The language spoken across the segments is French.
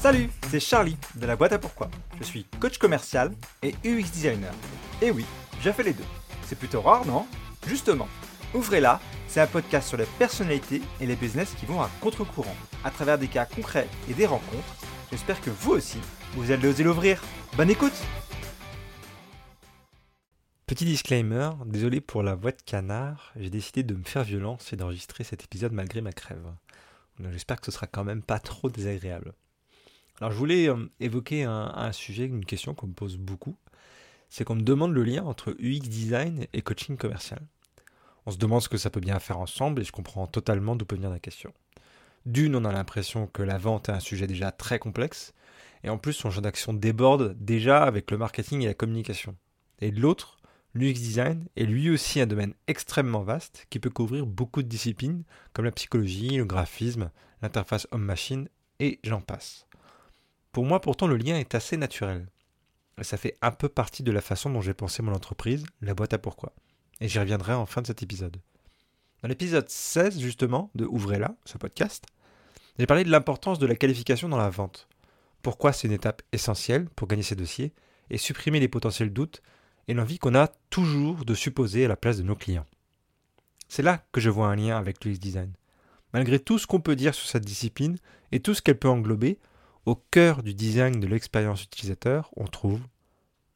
Salut, c'est Charlie de la boîte à pourquoi. Je suis coach commercial et UX designer. Et oui, j'ai fait les deux. C'est plutôt rare, non? Justement, Ouvrez-la, c'est un podcast sur les personnalités et les business qui vont à contre-courant, à travers des cas concrets et des rencontres. J'espère que vous aussi, vous allez oser l'ouvrir. Bonne écoute Petit disclaimer, désolé pour la voix de canard, j'ai décidé de me faire violence et d'enregistrer cet épisode malgré ma crève. J'espère que ce sera quand même pas trop désagréable. Alors je voulais euh, évoquer un, sujet, une question qu'on me pose beaucoup, c'est qu'on me demande le lien entre UX design et coaching commercial. On se demande ce que ça peut bien faire ensemble et je comprends totalement d'où peut venir la question. D'une, on a l'impression que la vente est un sujet déjà très complexe, et en plus son champ d'action déborde déjà avec le marketing et la communication. Et de l'autre, l'UX design est lui aussi un domaine extrêmement vaste qui peut couvrir beaucoup de disciplines comme la psychologie, le graphisme, l'interface homme-machine et j'en passe. Pour moi pourtant le lien est assez naturel. ça fait un peu partie de la façon dont j'ai pensé mon entreprise, la boîte à pourquoi. Et j'y reviendrai en fin de cet épisode. Dans l'épisode 16 justement de Ouvrez-la, ce podcast, j'ai parlé de l'importance de la qualification dans la vente. Pourquoi c'est une étape essentielle pour gagner ses dossiers et supprimer les potentiels doutes et l'envie qu'on a toujours de supposer à la place de nos clients. C'est là que je vois un lien avec l'UX design. Malgré tout ce qu'on peut dire sur cette discipline et tout ce qu'elle peut englober, au cœur du design de l'expérience utilisateur, on trouve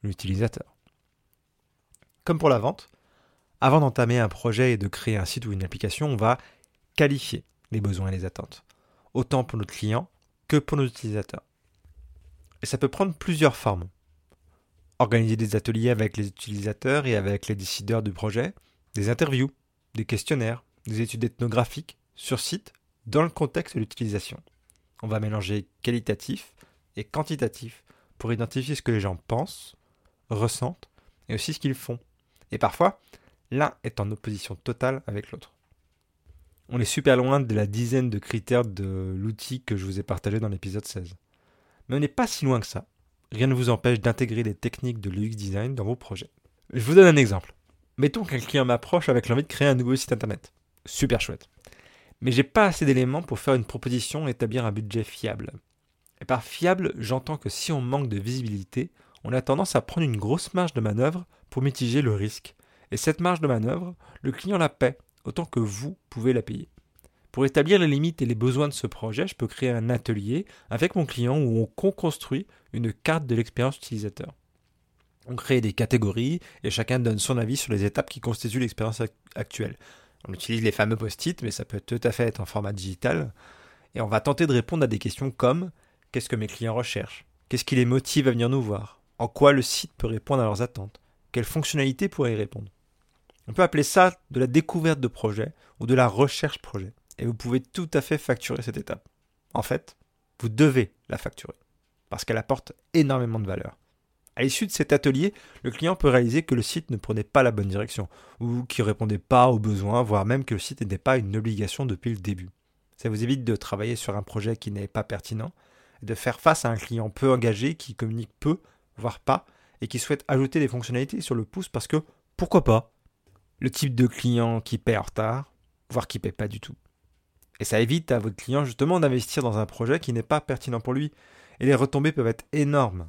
l'utilisateur. Comme pour la vente, avant d'entamer un projet et de créer un site ou une application, on va qualifier les besoins et les attentes, autant pour notre client que pour nos utilisateurs. Et ça peut prendre plusieurs formes. Organiser des ateliers avec les utilisateurs et avec les décideurs du projet, des interviews, des questionnaires, des études ethnographiques sur site dans le contexte de l'utilisation. On va mélanger qualitatif et quantitatif pour identifier ce que les gens pensent, ressentent et aussi ce qu'ils font. Et parfois, l'un est en opposition totale avec l'autre. On est super loin de la dizaine de critères de l'outil que je vous ai partagé dans l'épisode 16. Mais on n'est pas si loin que ça. Rien ne vous empêche d'intégrer des techniques de l'UX design dans vos projets. Je vous donne un exemple. Mettons qu'un client m'approche avec l'envie de créer un nouveau site internet. Super chouette mais j'ai pas assez d'éléments pour faire une proposition et établir un budget fiable. Et par fiable, j'entends que si on manque de visibilité, on a tendance à prendre une grosse marge de manœuvre pour mitiger le risque. Et cette marge de manœuvre, le client la paie, autant que vous pouvez la payer. Pour établir les limites et les besoins de ce projet, je peux créer un atelier avec mon client où on co-construit une carte de l'expérience utilisateur. On crée des catégories et chacun donne son avis sur les étapes qui constituent l'expérience actuelle. On utilise les fameux post-it, mais ça peut tout à fait être en format digital. Et on va tenter de répondre à des questions comme qu'est-ce que mes clients recherchent? Qu'est-ce qui les motive à venir nous voir? En quoi le site peut répondre à leurs attentes? Quelles fonctionnalités pourraient y répondre? On peut appeler ça de la découverte de projet ou de la recherche projet. Et vous pouvez tout à fait facturer cette étape. En fait, vous devez la facturer parce qu'elle apporte énormément de valeur. À l'issue de cet atelier, le client peut réaliser que le site ne prenait pas la bonne direction, ou qu'il ne répondait pas aux besoins, voire même que le site n'était pas une obligation depuis le début. Ça vous évite de travailler sur un projet qui n'est pas pertinent, de faire face à un client peu engagé qui communique peu, voire pas, et qui souhaite ajouter des fonctionnalités sur le pouce parce que pourquoi pas Le type de client qui paie en retard, voire qui paie pas du tout. Et ça évite à votre client justement d'investir dans un projet qui n'est pas pertinent pour lui. Et les retombées peuvent être énormes.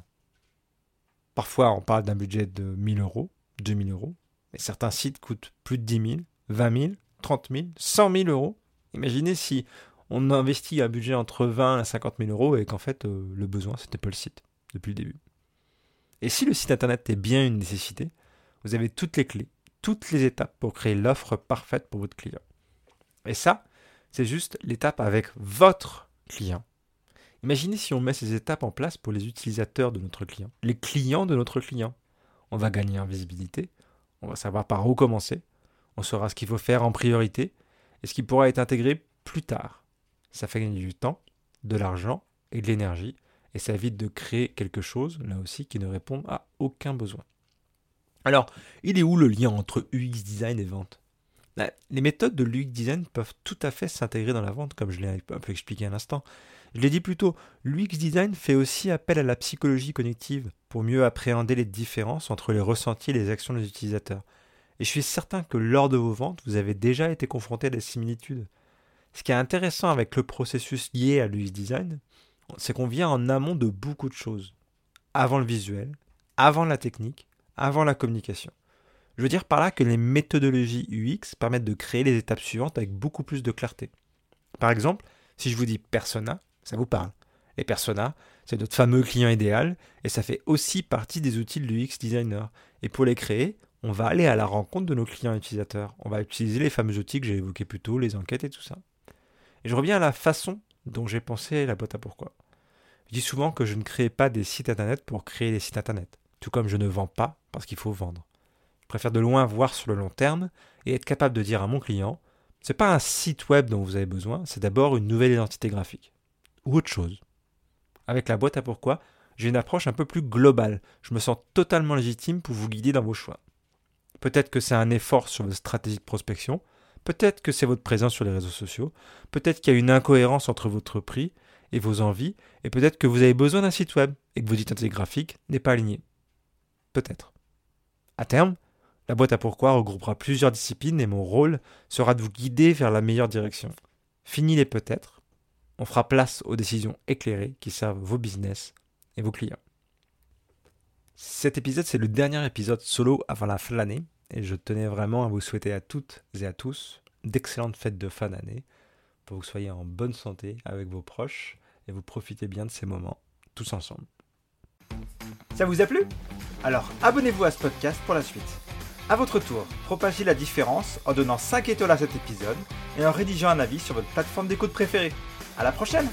Parfois, on parle d'un budget de 1000 euros, 2000 euros, mais certains sites coûtent plus de 10 000, 20 000, 30 000, 100 000 euros. Imaginez si on investit un budget entre 20 et 50 000 euros et qu'en fait, euh, le besoin, c'était pas le site depuis le début. Et si le site internet est bien une nécessité, vous avez toutes les clés, toutes les étapes pour créer l'offre parfaite pour votre client. Et ça, c'est juste l'étape avec votre client Imaginez si on met ces étapes en place pour les utilisateurs de notre client, les clients de notre client. On va gagner en visibilité, on va savoir par où commencer, on saura ce qu'il faut faire en priorité et ce qui pourra être intégré plus tard. Ça fait gagner du temps, de l'argent et de l'énergie et ça évite de créer quelque chose, là aussi, qui ne répond à aucun besoin. Alors, il est où le lien entre UX design et vente? Bah, Les méthodes de l'UX design peuvent tout à fait s'intégrer dans la vente, comme je l'ai un peu expliqué à l'instant. Je l'ai dit plus tôt, l'UX design fait aussi appel à la psychologie cognitive pour mieux appréhender les différences entre les ressentis et les actions des utilisateurs. Et je suis certain que lors de vos ventes, vous avez déjà été confronté à des similitudes. Ce qui est intéressant avec le processus lié à l'UX design, c'est qu'on vient en amont de beaucoup de choses. Avant le visuel, avant la technique, avant la communication. Je veux dire par là que les méthodologies UX permettent de créer les étapes suivantes avec beaucoup plus de clarté. Par exemple, si je vous dis persona, ça vous parle. Les personas, c'est notre fameux client idéal et ça fait aussi partie des outils de l'UX designer. Et pour les créer, on va aller à la rencontre de nos clients utilisateurs. On va utiliser les fameux outils que j'ai évoqués plus tôt, les enquêtes et tout ça. Et je reviens à la façon dont j'ai pensé la boîte à pourquoi. Je dis souvent que je ne crée pas des sites internet pour créer des sites internet, tout comme je ne vends pas parce qu'il faut vendre. Je préfère de loin voir sur le long terme et être capable de dire à mon client c'est pas un site web dont vous avez besoin, c'est d'abord une nouvelle identité graphique. Ou autre chose. Avec la boîte à pourquoi, j'ai une approche un peu plus globale. Je me sens totalement légitime pour vous guider dans vos choix. Peut-être que c'est un effort sur votre stratégie de prospection, peut-être que c'est votre présence sur les réseaux sociaux, peut-être qu'il y a une incohérence entre votre prix et vos envies, et peut-être que vous avez besoin d'un site web et que votre identité graphique n'est pas alignée. Peut-être. À terme, la boîte à pourquoi regroupera plusieurs disciplines et mon rôle sera de vous guider vers la meilleure direction. Fini les peut-être. On fera place aux décisions éclairées qui servent vos business et vos clients. Cet épisode, c'est le dernier épisode solo avant la fin de l'année et je tenais vraiment à vous souhaiter à toutes et à tous d'excellentes fêtes de fin d'année pour que vous soyez en bonne santé avec vos proches et vous profitez bien de ces moments tous ensemble. Ça vous a plu? Alors abonnez-vous à ce podcast pour la suite. A votre tour, propagez la différence en donnant 5 étoiles à cet épisode et en rédigeant un avis sur votre plateforme d'écoute préférée. À la prochaine